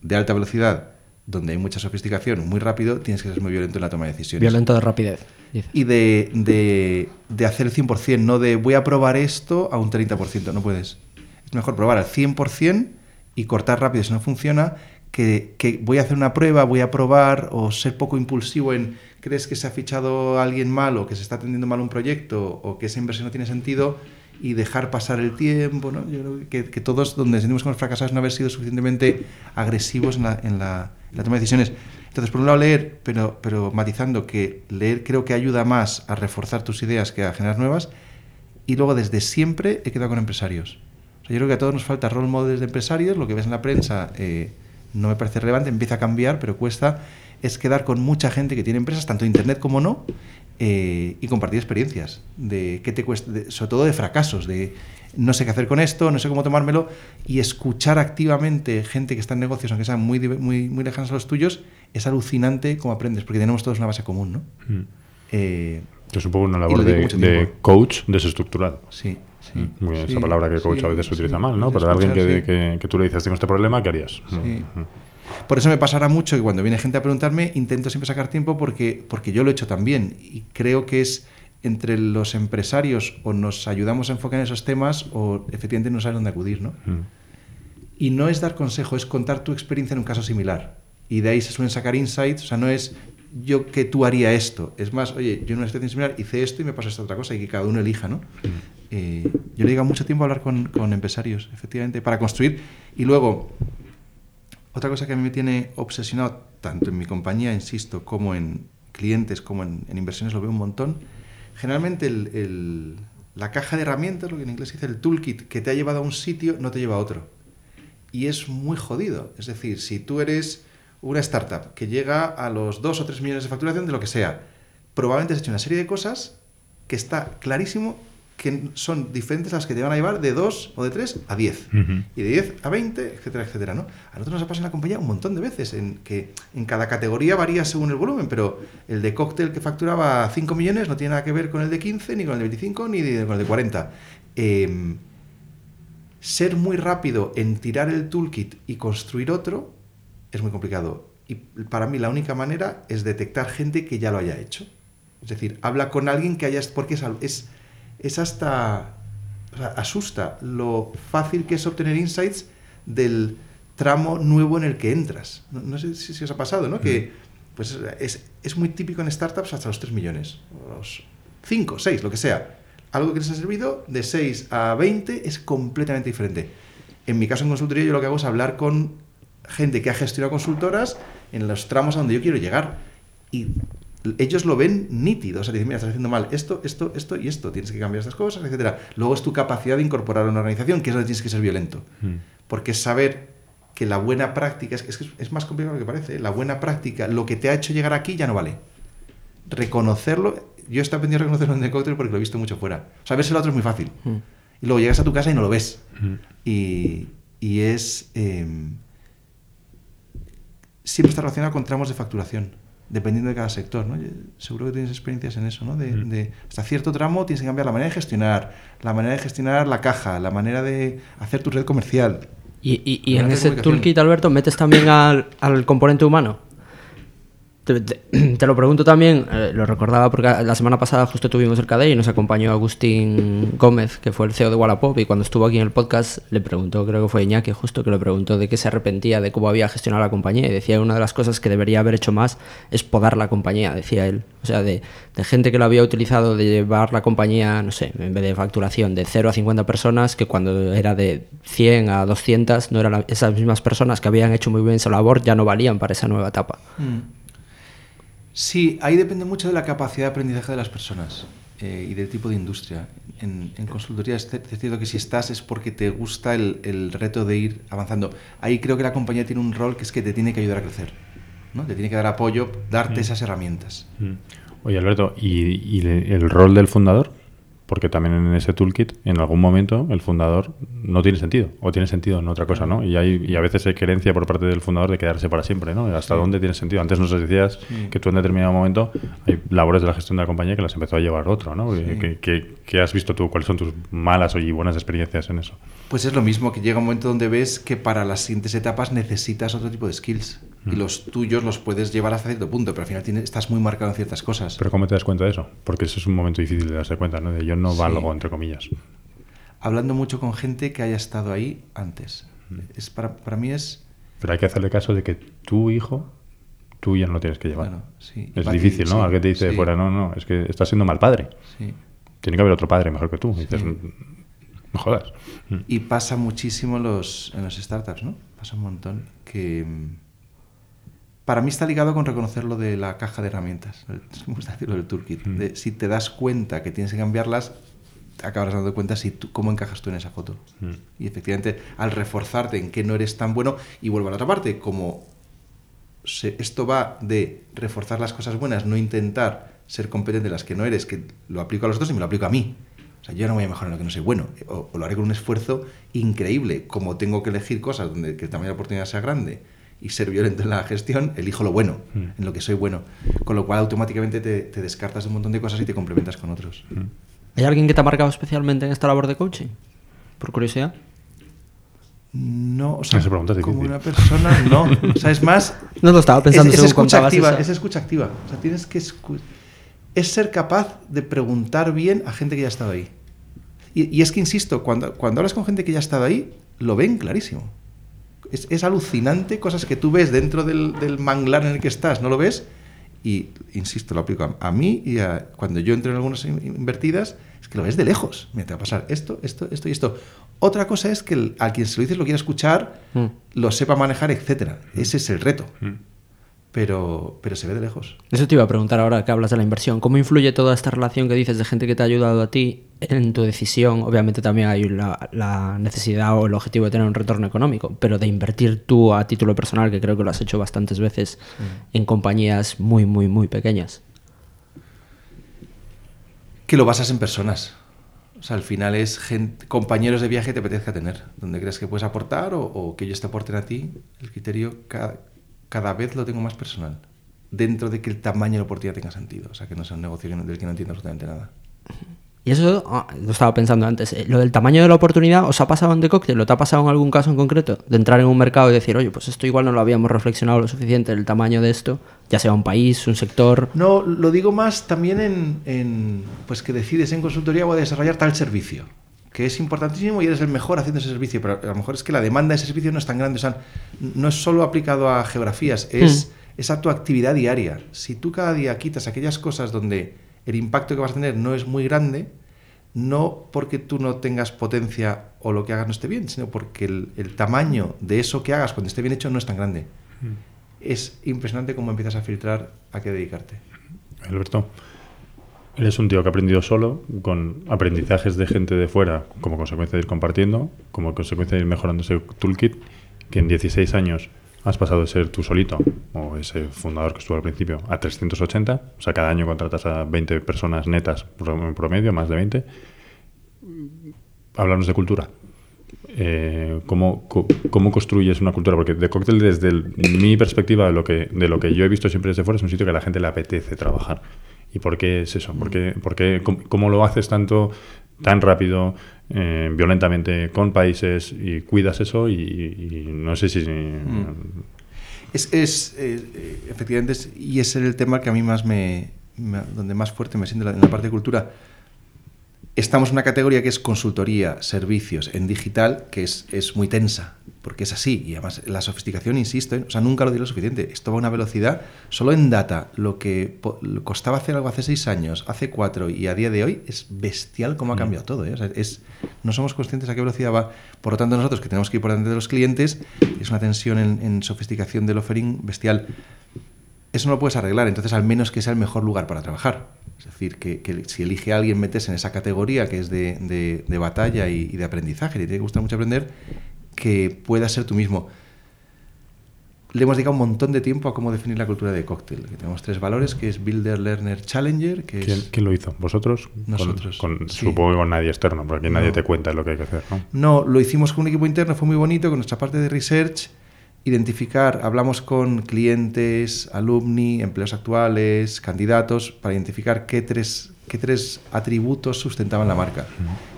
de alta velocidad, donde hay mucha sofisticación, muy rápido, tienes que ser muy violento en la toma de decisiones. Violento de rapidez. dice. Y de, de, de hacer el 100%, no de voy a probar esto a un 30%, no puedes. Es mejor probar al 100% y cortar rápido si no funciona, que, que voy a hacer una prueba, voy a probar, o ser poco impulsivo en crees que se ha fichado alguien mal o que se está atendiendo mal un proyecto o que esa inversión no tiene sentido y dejar pasar el tiempo. ¿no? Yo creo que, que todos donde sentimos que hemos fracasado es no haber sido suficientemente agresivos en la, en la, en la toma de decisiones. Entonces, por un lado, leer, pero, pero matizando que leer creo que ayuda más a reforzar tus ideas que a generar nuevas. Y luego, desde siempre, he quedado con empresarios. O sea, yo creo que a todos nos falta role models de empresarios. Lo que ves en la prensa eh, no me parece relevante, empieza a cambiar, pero cuesta. Es quedar con mucha gente que tiene empresas, tanto internet como no, eh, y compartir experiencias. De qué te cuesta, de- sobre todo de fracasos, de no sé qué hacer con esto, no sé cómo tomármelo, y escuchar activamente gente que está en negocios, aunque sean muy, muy, muy lejanos a los tuyos, es alucinante cómo aprendes, porque tenemos todos una base común, ¿no? Mm. Eh, Es un poco una labor de, de coach desestructurado. sí, sí. Mm, Muy bien, sí, esa palabra que coach sí, a veces se utiliza sí, mal, ¿no? Pero alguien que, que, que tú le dices, tengo este problema, ¿qué harías? Sí. Mm. Por eso me pasará mucho que cuando viene gente a preguntarme, intento siempre sacar tiempo porque, porque yo lo he hecho también. Y creo que es entre los empresarios o nos ayudamos a enfocar en esos temas o efectivamente no sabes dónde acudir, ¿no? Mm. Y no es dar consejo, es contar tu experiencia en un caso similar. Y de ahí se suelen sacar insights, o sea, no es yo que tú haría esto. Es más, oye, yo en una situación similar hice esto y me pasó esta otra cosa y que cada uno elija, ¿no? Eh, yo le digo mucho tiempo a hablar con, con empresarios, efectivamente, para construir. Y luego, otra cosa que a mí me tiene obsesionado, tanto en mi compañía, insisto, como en clientes, como en, inversiones, lo veo un montón. Generalmente el- la caja de herramientas, lo que en inglés se dice el toolkit, que te ha llevado a un sitio, no te lleva a otro. Y es muy jodido. Es decir, si tú eres una startup que llega a los 2 o 3 millones de facturación de lo que sea, probablemente has hecho una serie de cosas que está clarísimo que son diferentes las que te van a llevar de 2 o de 3 a 10. Ujú. Y de 10 a 20, etcétera, etcétera. ¿no? A nosotros nos ha pasado en la compañía un montón de veces, en que en cada categoría varía según el volumen, pero el de cóctel que facturaba 5 millones no tiene nada que ver con el de 15, ni con el de 25, ni de- con el de 40. Em, ser muy rápido en tirar el toolkit y construir otro es muy complicado. Y para mí la única manera es detectar gente que ya lo haya hecho. Es decir, habla con alguien que haya... Porque es, es, es hasta... o sea, asusta lo fácil que es obtener insights del tramo nuevo en el que entras. No, no sé si, si os ha pasado, ¿no? Que pues es, es muy típico en startups hasta los 3 millones. Los 5, 6, lo que sea. Algo que les ha servido de 6 a 20 es completamente diferente. En mi caso en consultoría yo lo que hago es hablar con gente que ha gestionado consultoras en los tramos a donde yo quiero llegar. Y ellos lo ven nítido. O sea, dicen, mira, estás haciendo mal esto, esto, esto y esto. Tienes que cambiar estas cosas, etcétera. Luego es tu capacidad de incorporar a una organización, que es donde tienes que ser violento. Mm. Porque es saber que la buena práctica, es, es, que es más complicado de lo que parece, ¿eh? la buena práctica, lo que te ha hecho llegar aquí ya no vale. Reconocerlo, yo he aprendido a reconocerlo en el cóctel porque lo he visto mucho fuera. O sea, verse el otro es muy fácil. Mm. Y luego llegas a tu casa y no lo ves. Mm. Y, y es... em, siempre está relacionado con tramos de facturación, dependiendo de cada sector. ¿no? Seguro que tienes experiencias en eso, ¿no? De, Mm. de hasta cierto tramo tienes que cambiar la manera de gestionar, la manera de gestionar la caja, la manera de hacer tu red comercial. Y, y- y en ese toolkit, Alberto, metes también al, al componente humano. Te, lo pregunto también, eh, lo recordaba porque la semana pasada justo tuvimos el KDE y nos acompañó Agustín Gómez, que fue el CEO de Wallapop, y cuando estuvo aquí en el podcast le preguntó, creo que fue Iñaki justo, que le preguntó de qué se arrepentía de cómo había gestionado la compañía y decía una de las cosas que debería haber hecho más es podar la compañía, decía él. O sea, de, de gente que lo había utilizado de llevar la compañía, no sé, en vez de facturación de 0 a 50 personas, que cuando era de 100 a 200, no eran esas mismas personas que habían hecho muy bien su labor, ya no valían para esa nueva etapa. Sí, ahí depende mucho de la capacidad de aprendizaje de las personas eh, y del tipo de industria. En, en consultoría es, cierto que si estás es porque te gusta el, el reto de ir avanzando. Ahí creo que la compañía tiene un rol que es que te tiene que ayudar a crecer. ¿no? Te tiene que dar apoyo, darte esas herramientas. Mm. Oye, Alberto, ¿y, el rol del fundador? Porque también en ese toolkit, en algún momento, el fundador no tiene sentido, o tiene sentido en otra cosa, ¿no? Y, hay, y a veces hay querencia por parte del fundador de quedarse para siempre, ¿no? ¿Hasta dónde tiene sentido? Antes nos decías que tú en determinado momento hay labores de la gestión de la compañía que las empezó a llevar otro, ¿no? ¿Qué, qué- qué has visto tú? ¿Cuáles son tus malas y buenas experiencias en eso? Pues es lo mismo, que llega un momento donde ves que para las siguientes etapas necesitas otro tipo de skills. Y los tuyos los puedes llevar hasta cierto punto, pero al final tienes- estás muy marcado en ciertas cosas. Pero ¿cómo te das cuenta de eso? Porque eso es un momento difícil de darse cuenta, ¿no? De yo no Sí. valgo, entre comillas. Hablando mucho con gente que haya estado ahí antes. Es para, para mí es... Pero hay que hacerle caso de que tu hijo, tú ya no lo tienes que llevar. Bueno, sí. Es difícil, ¿no? sí, Alguien te dice de sí. fuera, no, no, es que estás siendo mal padre. Sí. Tiene que haber otro padre mejor que tú. Y dices, Sí. no jodas. Mm. Y pasa muchísimo los, en los startups, ¿no? Pasa un montón que... Para mí está ligado con reconocer lo de la caja de herramientas. Me gusta decirlo del toolkit. Mm. De, si te das cuenta que tienes que cambiarlas, te acabarás dando cuenta si tú- cómo encajas tú en esa foto. Mm. Y efectivamente, al reforzarte en que no eres tan bueno, y vuelvo a la otra parte, como se- esto va de reforzar las cosas buenas, no intentar ser competente en las que no eres, que lo aplico a los dos y me lo aplico a mí. O sea, yo no voy a mejorar en lo que no soy bueno, o, o lo haré con un esfuerzo increíble. Como tengo que elegir cosas donde que el tamaño de la oportunidad sea grande y ser violento en la gestión, elijo lo bueno, Mm. en lo que soy bueno. Con lo cual automáticamente te, te descartas de un montón de cosas y te complementas con otros. ¿Hay alguien que te ha marcado especialmente en esta labor de coaching? Por curiosidad. No, o sea, Esa pregunta es como una persona, no. O sea, es más, No lo estaba pensando es, es escucha activa, es escucha activa. O sea, tienes que escu- es ser capaz de preguntar bien a gente que ya ha estado ahí. Y, y es que insisto, cuando, cuando hablas con gente que ya ha estado ahí, lo ven clarísimo. Es, es alucinante cosas que tú ves dentro del, del manglar en el que estás, no lo ves. Y insisto, lo aplico a, a mí y a, cuando yo entro en algunas in- invertidas, es que lo ves de lejos. Mira, te va a pasar esto, esto, esto y esto. Otra cosa es que el- a quien se lo dices lo quiera escuchar, Mm. lo sepa manejar, etcétera. Ese es el reto. Mm. Pero, pero se ve de lejos. Eso te iba a preguntar ahora que hablas de la inversión. ¿Cómo influye toda esta relación que dices de gente que te ha ayudado a ti en tu decisión? Obviamente también hay la, la necesidad o el objetivo de tener un retorno económico, pero de invertir tú a título personal, que creo que lo has hecho bastantes veces en compañías muy, muy, muy pequeñas. Que lo basas en personas. O sea, al final es gen- compañeros de viaje que te apetezca tener. Donde crees que puedes aportar o, o que ellos te aporten a ti. El criterio cada, cada vez lo tengo más personal. Dentro de que el tamaño de la oportunidad tenga sentido. O sea, que no sea un negocio del que no entiendo absolutamente nada. Y eso ah, lo estaba pensando antes. eh, Lo del tamaño de la oportunidad, ¿os ha pasado en The Cocktail? ¿O te ha pasado en algún caso en concreto? De entrar en un mercado y decir, oye, pues esto igual no lo habíamos reflexionado lo suficiente, el tamaño de esto, ya sea un país, un sector. No, lo digo más también en, en, pues que decides en consultoría voy a desarrollar tal servicio, que es importantísimo y eres el mejor haciendo ese servicio, pero a lo mejor es que la demanda de ese servicio no es tan grande, o sea, no es solo aplicado a geografías, es, es a tu actividad diaria. Si tú cada día quitas aquellas cosas donde el impacto que vas a tener no es muy grande, no porque tú no tengas potencia o lo que hagas no esté bien, sino porque el, el tamaño de eso que hagas cuando esté bien hecho no es tan grande. Es impresionante cómo empiezas a filtrar a qué dedicarte. Alberto, eres un tío que ha aprendido solo, con aprendizajes de gente de fuera, como consecuencia de ir compartiendo, como consecuencia de ir mejorando ese toolkit, que en 16 años has pasado de ser tú solito, o ese fundador que estuvo al principio, a 380. O sea, cada año contratas a 20 personas netas en promedio, más de 20. Hablamos de cultura. Eh, ¿cómo, cómo construyes una cultura? Porque de cóctel, desde el- mi perspectiva, de lo, que, de lo que yo he visto siempre desde fuera, es un sitio que a la gente le apetece trabajar. ¿Y por qué es eso? ¿Por qué, por qué- cómo, cómo lo haces tanto, tan rápido, eh, violentamente con países y cuidas eso? Y, y no sé si... Es, es, eh, efectivamente, es- y ese es el tema que a mí más me, me- donde más fuerte me siento en la, en la parte de cultura. Estamos en una categoría que es consultoría, servicios en digital, que es, es muy tensa, porque es así. Y además la sofisticación, insisto, ¿eh? o sea, nunca lo diré lo suficiente. Esto va a una velocidad, solo en data, lo que lo costaba hacer algo hace seis años, hace cuatro y a día de hoy, es bestial cómo ha cambiado todo. ¿eh? O sea, es, no somos conscientes a qué velocidad va. Por lo tanto, nosotros que tenemos que ir por delante de los clientes, es una tensión en, en sofisticación del offering bestial eso no lo puedes arreglar, entonces al menos que sea el mejor lugar para trabajar. Es decir, que, que si elige a alguien meterse en esa categoría que es de, de- de batalla y, y de aprendizaje, y te tiene que gustar mucho aprender, que pueda ser tú mismo. Le hemos dedicado un montón de tiempo a cómo definir la cultura de cóctel. Que tenemos tres valores, que es Builder, Learner, Challenger, que ¿Quién, es... quién lo hizo? ¿Vosotros? Con- Nosotros, Con, sí. Supongo que con nadie externo, porque aquí nadie No. te cuenta lo que hay que hacer, ¿no? No, lo hicimos con un equipo interno, fue muy bonito, con nuestra parte de research, identificar, hablamos con clientes, alumni, empleos actuales, candidatos, para identificar qué tres, qué tres atributos sustentaban la marca.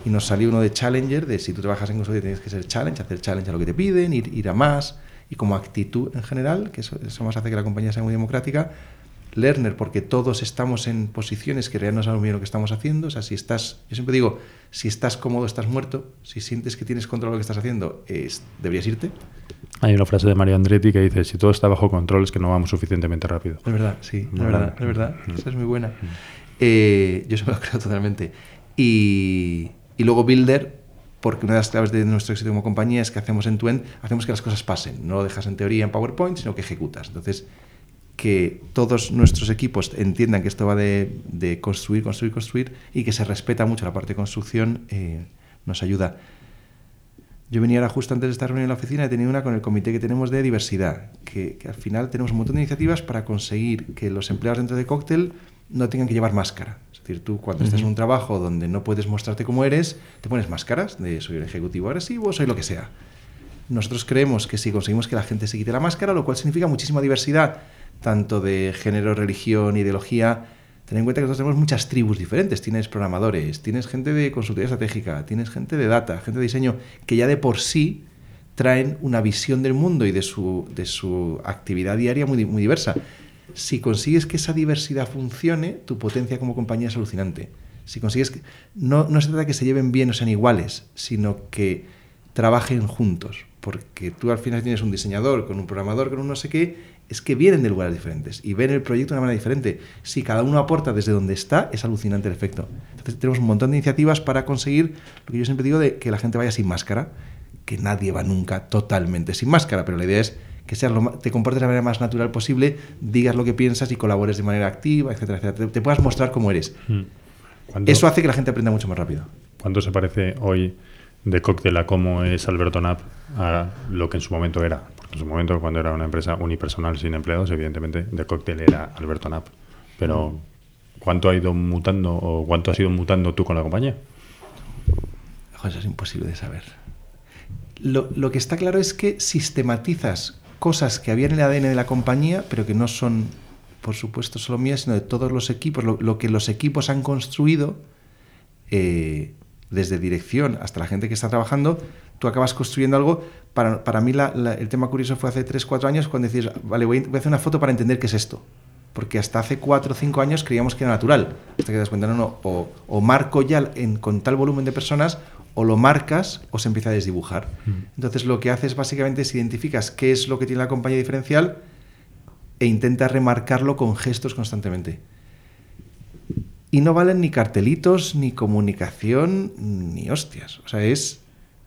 Y nos salió uno de Challenger, de si tú trabajas en consultoría tienes que ser challenge, hacer challenge a lo que te piden, ir, ir a más, y como actitud en general, que eso, eso más hace que la compañía sea muy democrática, Lerner, porque todos estamos en posiciones que realmente no sabemos bien lo que estamos haciendo. O sea, si estás, yo siempre digo, si estás cómodo, estás muerto. Si sientes que tienes control de lo que estás haciendo, es, deberías irte. Hay una frase de Mario Andretti que dice, si todo está bajo control es que no vamos suficientemente rápido. Es verdad, sí, es Muy verdad, es verdad. Mm. Esa es muy buena. Eh, yo eso me lo creo totalmente. Y, luego Builder, porque una de las claves de nuestro éxito como compañía es que hacemos en end hacemos que las cosas pasen. No lo dejas en teoría en PowerPoint, sino que ejecutas. Entonces, que todos nuestros equipos entiendan que esto va de, construir, construir, construir y que se respeta mucho la parte de construcción, eh, nos ayuda. Yo venía ahora justo antes de esta reunión en la oficina, he tenido una con el comité que tenemos de diversidad, que, que al final tenemos un montón de iniciativas para conseguir que los empleados dentro de Cocktail no tengan que llevar máscara. Es decir, tú cuando estás en un trabajo donde no puedes mostrarte como eres, te pones máscaras de soy un ejecutivo agresivo, soy lo que sea. Nosotros creemos que si conseguimos que la gente se quite la máscara, lo cual significa muchísima diversidad, tanto de género, religión, ideología, ten en cuenta que nosotros tenemos muchas tribus diferentes. Tienes programadores, tienes gente de consultoría estratégica, tienes gente de data, gente de diseño, que ya de por sí traen una visión del mundo y de su, de su actividad diaria muy, muy diversa. Si consigues que esa diversidad funcione, tu potencia como compañía es alucinante. Si consigues que... No, no se trata de que se lleven bien o sean iguales, sino que trabajen juntos. Porque tú al final tienes un diseñador con un programador, con un no sé qué, es que vienen de lugares diferentes y ven el proyecto de una manera diferente. Si cada uno aporta desde donde está, es alucinante el efecto. Entonces tenemos un montón de iniciativas para conseguir lo que yo siempre digo de que la gente vaya sin máscara, que nadie va nunca totalmente sin máscara, pero la idea es que seas lo te comportes de la manera más natural posible, digas lo que piensas y colabores de manera activa, etcétera, etcétera. Te, te puedas mostrar como eres. Mm. ¿Cuánto, Eso hace que la gente aprenda mucho más rápido. cuánto se parece hoy de Cocktail a cómo es Alberto Nap a lo que en su momento era? Porque en su momento, cuando era una empresa unipersonal sin empleados, evidentemente de Cocktail era Alberto Nap. Pero, ¿cuánto ha ido mutando o cuánto has ido mutando tú con la compañía? Eso es imposible de saber. Lo, lo que está claro es que sistematizas cosas que había en el ADN de la compañía, pero que no son, por supuesto, solo mías, sino de todos los equipos, lo, que los equipos han construido, eh, desde dirección hasta la gente que está trabajando, tú acabas construyendo algo. Para, para mí el tema curioso fue hace 3, 4 años cuando decís, vale, voy a, hacer una foto para entender qué es esto. Porque hasta hace 4 o 5 años creíamos que era natural. Hasta que te das cuenta, no, no, o, marco ya con tal volumen de personas, o lo marcas o se empieza a desdibujar. Entonces lo que haces básicamente es identificas qué es lo que tiene la compañía diferencial e intentas remarcarlo con gestos constantemente. Y no valen ni cartelitos, ni comunicación, ni hostias. O sea, es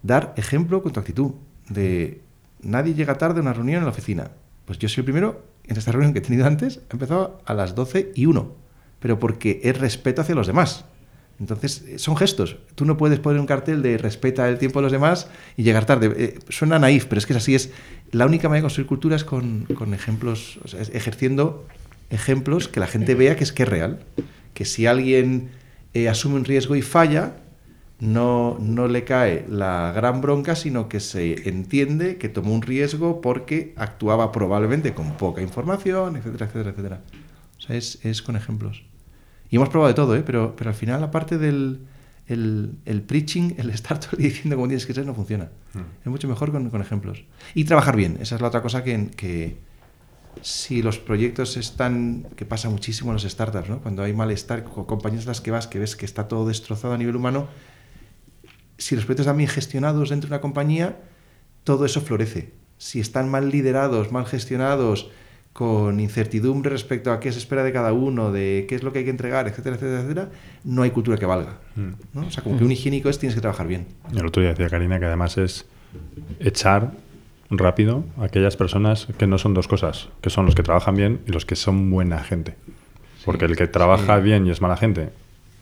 dar ejemplo con tu actitud. De nadie llega tarde a una reunión en la oficina. Pues yo soy el primero, en esta reunión que he tenido antes, he empezado a las 12 y 1. Pero porque es respeto hacia los demás. Entonces, eh, son gestos. Tú no puedes poner un cartel de respeta el tiempo de los demás y llegar tarde. Eh, suena naif, pero es que es así. Es la única manera de construir cultura es con, con ejemplos, o sea, es ejerciendo ejemplos que la gente vea que es que es real. Que si alguien eh, asume un riesgo y falla, no, no le cae la gran bronca, sino que se entiende que tomó un riesgo porque actuaba probablemente con poca información, etcétera, etcétera, etcétera. O sea, es, es con ejemplos. Y hemos probado de todo, ¿eh? pero, pero al final, aparte del el, el preaching, el estar todo diciendo cómo tienes que ser, no funciona. Es mucho mejor con, con ejemplos. Y trabajar bien, esa es la otra cosa que, que si los proyectos están, que pasa muchísimo en las startups, ¿no? cuando hay malestar, con compañías a las que vas, que ves que está todo destrozado a nivel humano, si los proyectos están bien gestionados dentro de una compañía, todo eso florece. Si están mal liderados, mal gestionados, con incertidumbre respecto a qué se espera de cada uno, de qué es lo que hay que entregar, etcétera, etcétera, etcétera, no hay cultura que valga. ¿no? O sea, como que un higiénico es tienes que trabajar bien. El otro día decía Karina que además es echar rápido a aquellas personas que no son dos cosas, que son los que trabajan bien y los que son buena gente. Porque el que trabaja sí. bien y es mala gente,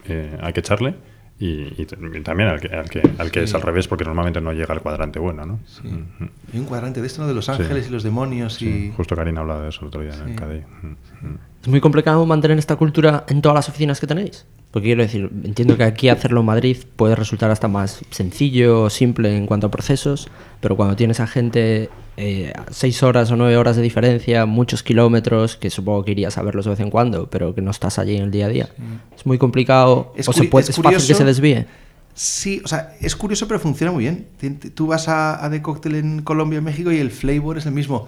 eh, hay que echarle. Y, también al que, al que, al que Sí. es al revés, porque normalmente no llega al cuadrante bueno, ¿no? Sí. Ujú. Hay un cuadrante de esto, ¿no? De los ángeles y los demonios Sí, y... Justo Karina hablaba de eso el otro día en el. Ujú. ¿Es muy complicado mantener esta cultura en todas las oficinas que tenéis? Porque quiero decir, entiendo que aquí hacerlo en Madrid puede resultar hasta más sencillo o simple en cuanto a procesos, pero cuando tienes a gente eh, seis horas o nueve horas de diferencia, muchos kilómetros, que supongo que irías a verlos de vez en cuando, pero que no estás allí en el día a día, es muy complicado Es o se puede, es es fácil que se desvíe. Sí, o sea, es curioso, pero funciona muy bien. Tú vas a, a The Cocktail en Colombia, en México, y el flavor es el mismo.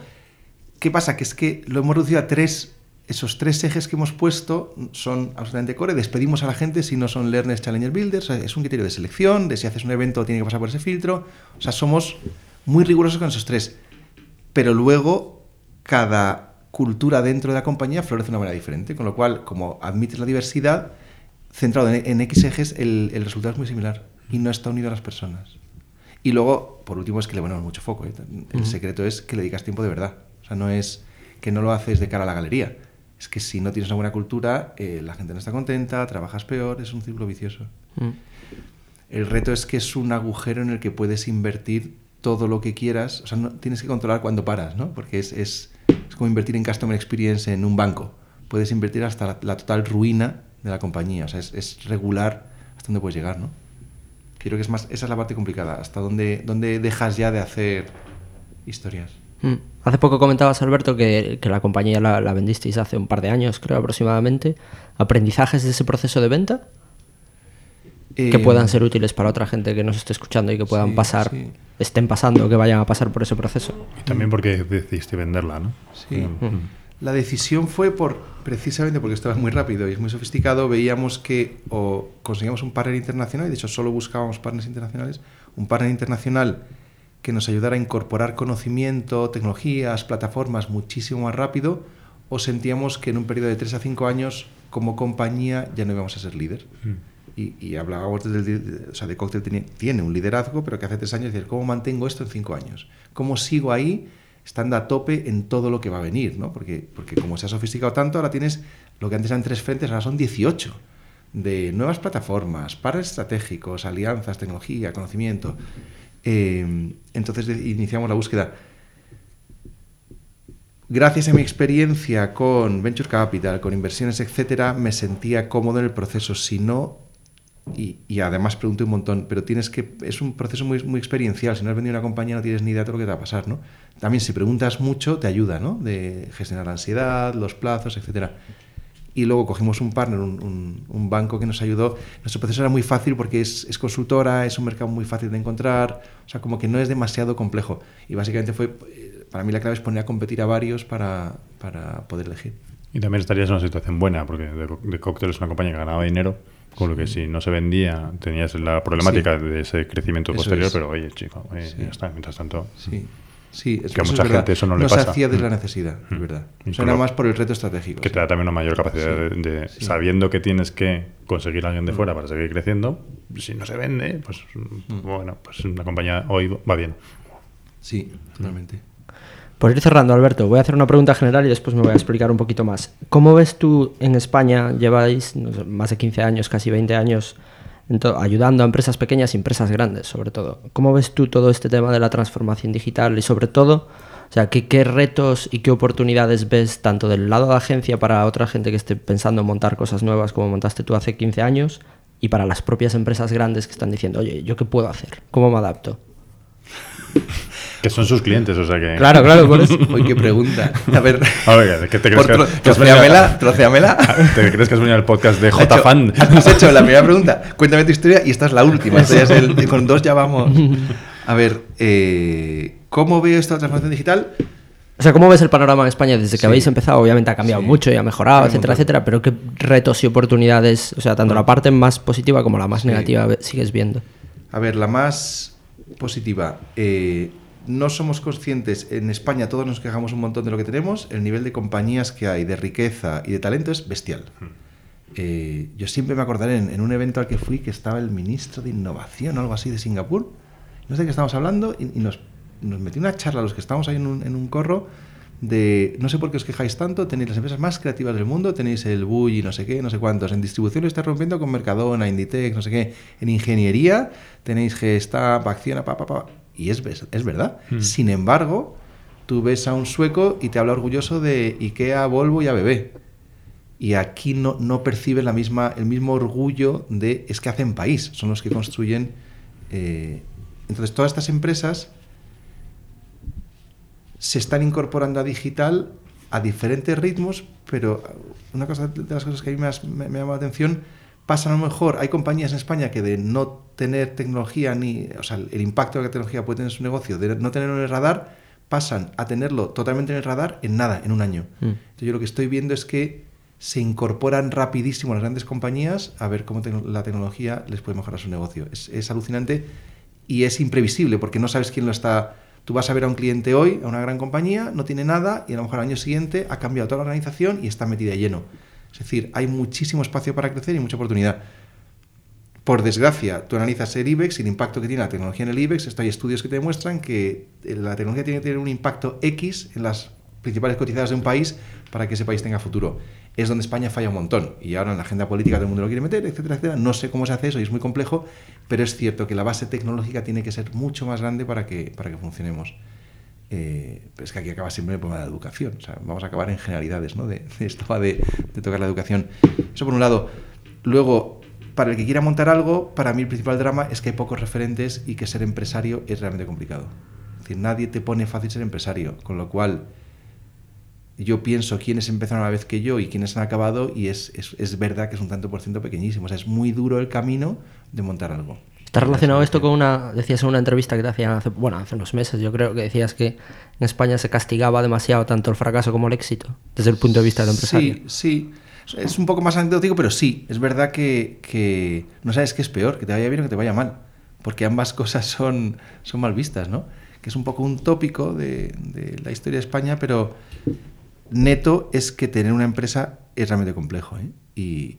¿Qué pasa? Que es que lo hemos reducido a tres. Esos tres ejes que hemos puesto son absolutamente core. Despedimos a la gente si no son learners, challenger builders. O sea, es un criterio de selección, de si haces un evento tiene que pasar por ese filtro. O sea, somos muy rigurosos con esos tres. Pero luego, cada cultura dentro de la compañía florece de una manera diferente. Con lo cual, como admites la diversidad, centrado en, X ejes, el, resultado es muy similar y no está unido a las personas. Y luego, por último, es que le ponemos mucho foco. ¿eh? El secreto es que le dedicas tiempo de verdad. O sea, no es que no lo haces de cara a la galería. Es que si no tienes una buena cultura, eh, la gente no está contenta, trabajas peor, es un círculo vicioso. El reto es que es un agujero en el que puedes invertir todo lo que quieras. O sea, tienes que controlar cuando paras, ¿no? Porque es, es, como invertir en Customer Experience en un banco. Puedes invertir hasta la total ruina de la compañía. O sea, es, regular hasta dónde puedes llegar, ¿no? Creo que es más, esa es la parte complicada, hasta dónde, dónde dejas ya de hacer historias. Mm. Hace poco comentabas, Alberto, que, la compañía la, vendisteis hace un par de años, creo aproximadamente. ¿Aprendizajes de ese proceso de venta? Que eh, puedan ser útiles para otra gente que nos esté escuchando y que puedan pasar, estén pasando, que vayan a pasar por ese proceso. Y también porque decidiste venderla, ¿no? Sí. Mm. La decisión fue por precisamente porque estaba muy rápido y es muy sofisticado. Veíamos que o conseguíamos un partner internacional, y de hecho solo buscábamos partners internacionales, un partner internacional que nos ayudara a incorporar conocimiento, tecnologías, plataformas muchísimo más rápido, o sentíamos que en un periodo de 3 a 5 años, como compañía, ya no íbamos a ser líder. Mm. Y, hablábamos del, o sea, de Cocktail tiene, un liderazgo, pero que hace tres años decir, ¿cómo mantengo esto en cinco años? ¿Cómo sigo ahí estando a tope en todo lo que va a venir, ¿no? Porque, porque como se ha sofisticado tanto, ahora tienes lo que antes eran tres frentes, ahora son 18 de nuevas plataformas, pares estratégicos, alianzas, tecnología, conocimiento. Eh, entonces iniciamos la búsqueda. Gracias a mi experiencia con Venture Capital, con inversiones, etcétera, me sentía cómodo en el proceso. Si no, y, además pregunté un montón, pero tienes que, es un proceso muy, muy experiencial, si no has vendido una compañía no tienes ni idea de lo que te va a pasar, ¿no? También si preguntas mucho te ayuda, ¿no? De gestionar la ansiedad, los plazos, etcétera. Y luego cogimos un partner, un, un, banco que nos ayudó. Nuestro proceso era muy fácil porque es, es, consultora, es un mercado muy fácil de encontrar, o sea, como que no es demasiado complejo. Y básicamente fue, eh, para mí la clave es poner a competir a varios para, para poder elegir. Y también estarías en una situación buena, porque de, de Cocktail es una compañía que ganaba dinero con lo que si no se vendía, tenías la problemática de ese crecimiento posterior, pero oye, chico, ya está, mientras tanto. Sí. Sí, es que a mucha gente eso no, le pasa. se hacía de la mm. necesidad, es mm. verdad. Eso era más por el reto estratégico. Que te da también una mayor capacidad de, sabiendo que tienes que conseguir a alguien de mm. fuera para seguir creciendo, si no se vende, pues bueno, pues una compañía hoy va bien. Sí, totalmente. Por ir cerrando, Alberto, voy a hacer una pregunta general y después me voy a explicar un poquito más. ¿Cómo ves tú en España, lleváis más de 15 años, casi 20 años, ayudando a empresas pequeñas y empresas grandes, sobre todo? ¿Cómo ves tú todo este tema de la transformación digital y sobre todo, o sea, ¿qué, qué retos y qué oportunidades ves tanto del lado de la agencia para otra gente que esté pensando en montar cosas nuevas como montaste tú hace 15 años y para las propias empresas grandes que están diciendo, oye, ¿yo qué puedo hacer? ¿Cómo me adapto? Que son sus clientes, o sea que. Claro, claro, por eso. Uy, qué pregunta. A ver. A ver, ¿qué te crees que, troceamela, troceamela. ¿Te crees que has venido al podcast de JFan? Has hecho la primera pregunta. Cuéntame tu historia y esta es la última. es el, con dos ya vamos. A ver, eh, ¿cómo veo esta transformación digital? O sea, ¿cómo ves el panorama en España desde que habéis empezado? Obviamente ha cambiado mucho y ha mejorado, etcétera, etcétera, pero ¿qué retos y oportunidades, o sea, tanto la parte más positiva como la más negativa sigues viendo? A ver, la más positiva. Eh, no somos conscientes, en España todos nos quejamos un montón de lo que tenemos, el nivel de compañías que hay, de riqueza y de talento es bestial. Hmm. Eh, yo siempre me acordaré en, un evento al que fui que estaba el ministro de Innovación o algo así de Singapur, no sé de qué estábamos hablando, y, nos, nos, metió una charla los que estábamos ahí en un, en un, corro de, no sé por qué os quejáis tanto, tenéis las empresas más creativas del mundo, tenéis el y no sé qué, no sé cuántos, en distribución lo está rompiendo con Mercadona, Inditex, no sé qué, en ingeniería tenéis Gestamp, Acciona, pa, pa, pa, y es, es verdad. Hmm. Sin embargo, tú ves a un sueco y te habla orgulloso de IKEA, Volvo y ABB. Y aquí no, no percibe la misma, el mismo orgullo de es que hacen país, son los que construyen. Eh, entonces, todas estas empresas se están incorporando a digital a diferentes ritmos, pero una cosa de las cosas que a mí me, me, me llama la atención pasan a lo mejor, hay compañías en España que de no tener tecnología ni, o sea, el impacto que la tecnología puede tener en su negocio, de no tenerlo en el radar, pasan a tenerlo totalmente en el radar en nada, en un año. Mm. Entonces yo lo que estoy viendo es que se incorporan rapidísimo las grandes compañías a ver cómo la tecnología les puede mejorar su negocio. Es, es alucinante y es imprevisible porque no sabes quién lo está... Tú vas a ver a un cliente hoy, a una gran compañía, no tiene nada y a lo mejor al año siguiente ha cambiado toda la organización y está metida de lleno. Es decir, hay muchísimo espacio para crecer y mucha oportunidad. Por desgracia, tú analizas el IBEX y el impacto que tiene la tecnología en el IBEX. Esto hay estudios que te demuestran que eh, la tecnología tiene que tener un impacto X en las principales cotizadas de un país para que ese país tenga futuro. Es donde España falla un montón. Y ahora en la agenda política todo el mundo lo quiere meter, etcétera, etcétera. No sé cómo se hace eso y es muy complejo, pero es cierto que la base tecnológica tiene que ser mucho más grande para que, para que funcionemos. Eh, pero es que aquí acaba siempre el problema de la educación. O sea, vamos a acabar en generalidades, ¿no? De, de esto va de, tocar la educación. Eso por un lado. Luego, para el que quiera montar algo, para mí el principal drama es que hay pocos referentes y que ser empresario es realmente complicado. Nadie te pone fácil ser empresario, con lo cual yo pienso quiénes empezaron a la vez que yo y quiénes han acabado y es, es, es verdad que es un tanto por ciento pequeñísimo. O sea, es muy duro el camino de montar algo. ¿Está relacionado esto con una, decías en una entrevista que te hacían hace, bueno, hace unos meses, yo creo que decías que en España se castigaba demasiado tanto el fracaso como el éxito, desde el punto de vista del empresario? Sí, sí. Es un poco más anecdótico, pero sí, es verdad que, que no sabes qué es peor, que te vaya bien o que te vaya mal, porque ambas cosas son, son mal vistas, ¿no? Que es un poco un tópico de, de la historia de España, pero neto es que tener una empresa es realmente complejo, ¿eh? Y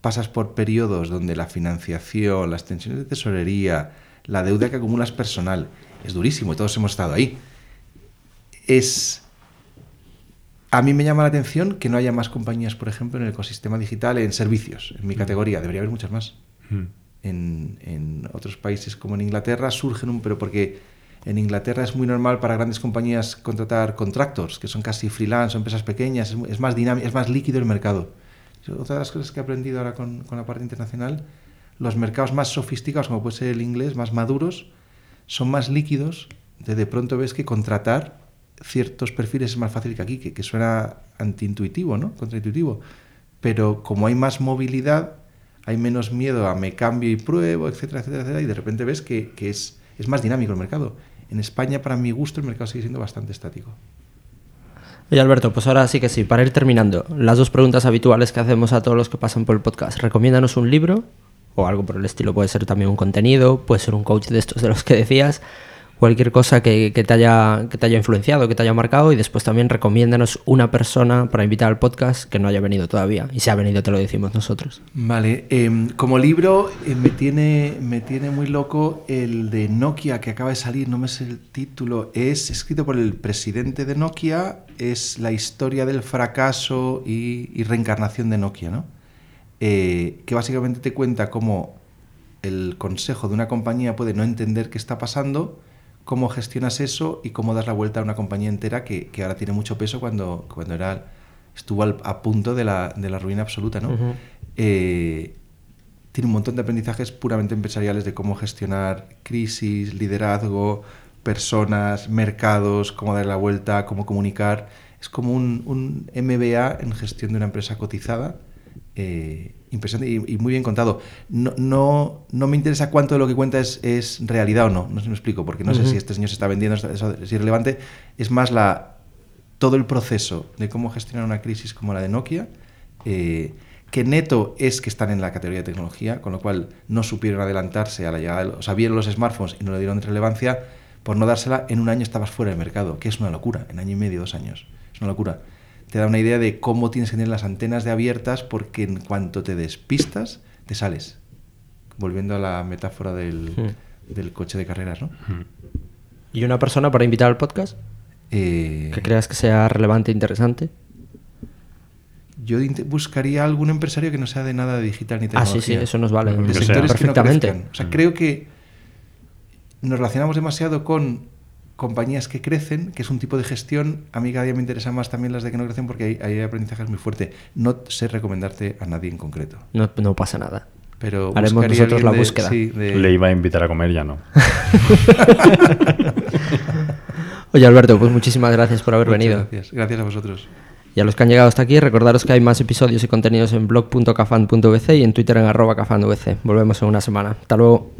pasas por periodos donde la financiación, las tensiones de tesorería, la deuda que acumulas personal, es durísimo y todos hemos estado ahí. Es a mí me llama la atención que no haya más compañías, por ejemplo, en el ecosistema digital, en servicios, en mi categoría. Debería haber muchas más. Mm. En, en otros países como en Inglaterra surgen un... Pero porque en Inglaterra es muy normal para grandes compañías contratar contractors, que son casi freelance, son empresas pequeñas, es más dinámico, es más líquido el mercado. Otra de las cosas que he aprendido ahora con, la parte internacional, los mercados más sofisticados, como puede ser el inglés, más maduros, son más líquidos. De, de pronto ves que contratar ciertos perfiles es más fácil que aquí, que, suena antiintuitivo, ¿no? Contraintuitivo. Pero como hay más movilidad, hay menos miedo a me cambio y pruebo, etcétera, etcétera, etcétera, y de repente ves que, que es, es más dinámico el mercado. En España, para mi gusto, el mercado sigue siendo bastante estático. Oye Alberto, pues ahora sí que sí, para ir terminando, las dos preguntas habituales que hacemos a todos los que pasan por el podcast. Recomiéndanos un libro o algo por el estilo, puede ser también un contenido, puede ser un coach de estos de los que decías, cualquier cosa que, te, haya, que te haya influenciado, que te haya marcado y después también recomiéndanos una persona para invitar al podcast que no haya venido todavía. Y si ha venido te lo decimos nosotros. Vale, em, como libro eh, me, tiene, me tiene muy loco el de Nokia que acaba de salir, no me sé el título, es escrito por el presidente de Nokia, es la historia del fracaso y, y reencarnación de Nokia, ¿no? Eh, que básicamente te cuenta cómo el consejo de una compañía puede no entender qué está pasando, cómo gestionas eso y cómo das la vuelta a una compañía entera que, que ahora tiene mucho peso cuando, cuando era, estuvo al- a punto de la, de la ruina absoluta, ¿no? Eh, tiene un montón de aprendizajes puramente empresariales de cómo gestionar crisis, liderazgo, personas, mercados, cómo dar la vuelta, cómo comunicar. Es como un, un MBA en gestión de una empresa cotizada. eh, impresionante y, y muy bien contado. No, no, no me interesa cuánto de lo que cuenta es, es realidad o no, no sé si me explico, porque no sé si este señor se está vendiendo, eso es irrelevante. Es más la, todo el proceso de cómo gestionar una crisis como la de Nokia, eh, que neto es que están en la categoría de tecnología, con lo cual no supieron adelantarse a la llegada, de, o sea, vieron los smartphones y no le dieron relevancia, por no dársela, en un año estabas fuera del mercado, que es una locura, en año y medio, dos años, es una locura. Te da una idea de cómo tienes que tener las antenas de abiertas, porque en cuanto te despistas, te sales. Volviendo a la metáfora del, Hmm. del coche de carreras, ¿no? ¿Y una persona para invitar al podcast Eh, que creas que sea relevante e interesante? Yo buscaría algún empresario que no sea de nada de digital ni Ah, sí, tecnología. sí, eso nos vale. De sectores que no Perfectamente. O sea, creo que nos relacionamos demasiado con compañías que crecen, que es un tipo de gestión. A mí cada día me interesan más también las de que no crecen porque hay, hay aprendizajes muy fuertes. No sé recomendarte a nadie en concreto. No, no pasa nada. Pero Haremos nosotros la de- búsqueda. sí, de- Le iba a invitar a comer, ya no. Oye Alberto, pues muchísimas gracias por haber Muchas venido. Gracias. Gracias a vosotros. Y a los que han llegado hasta aquí, recordaros que hay más episodios y contenidos en blog.cafan.vc y en Twitter en arroba cafanvc. Volvemos en una semana. Hasta luego.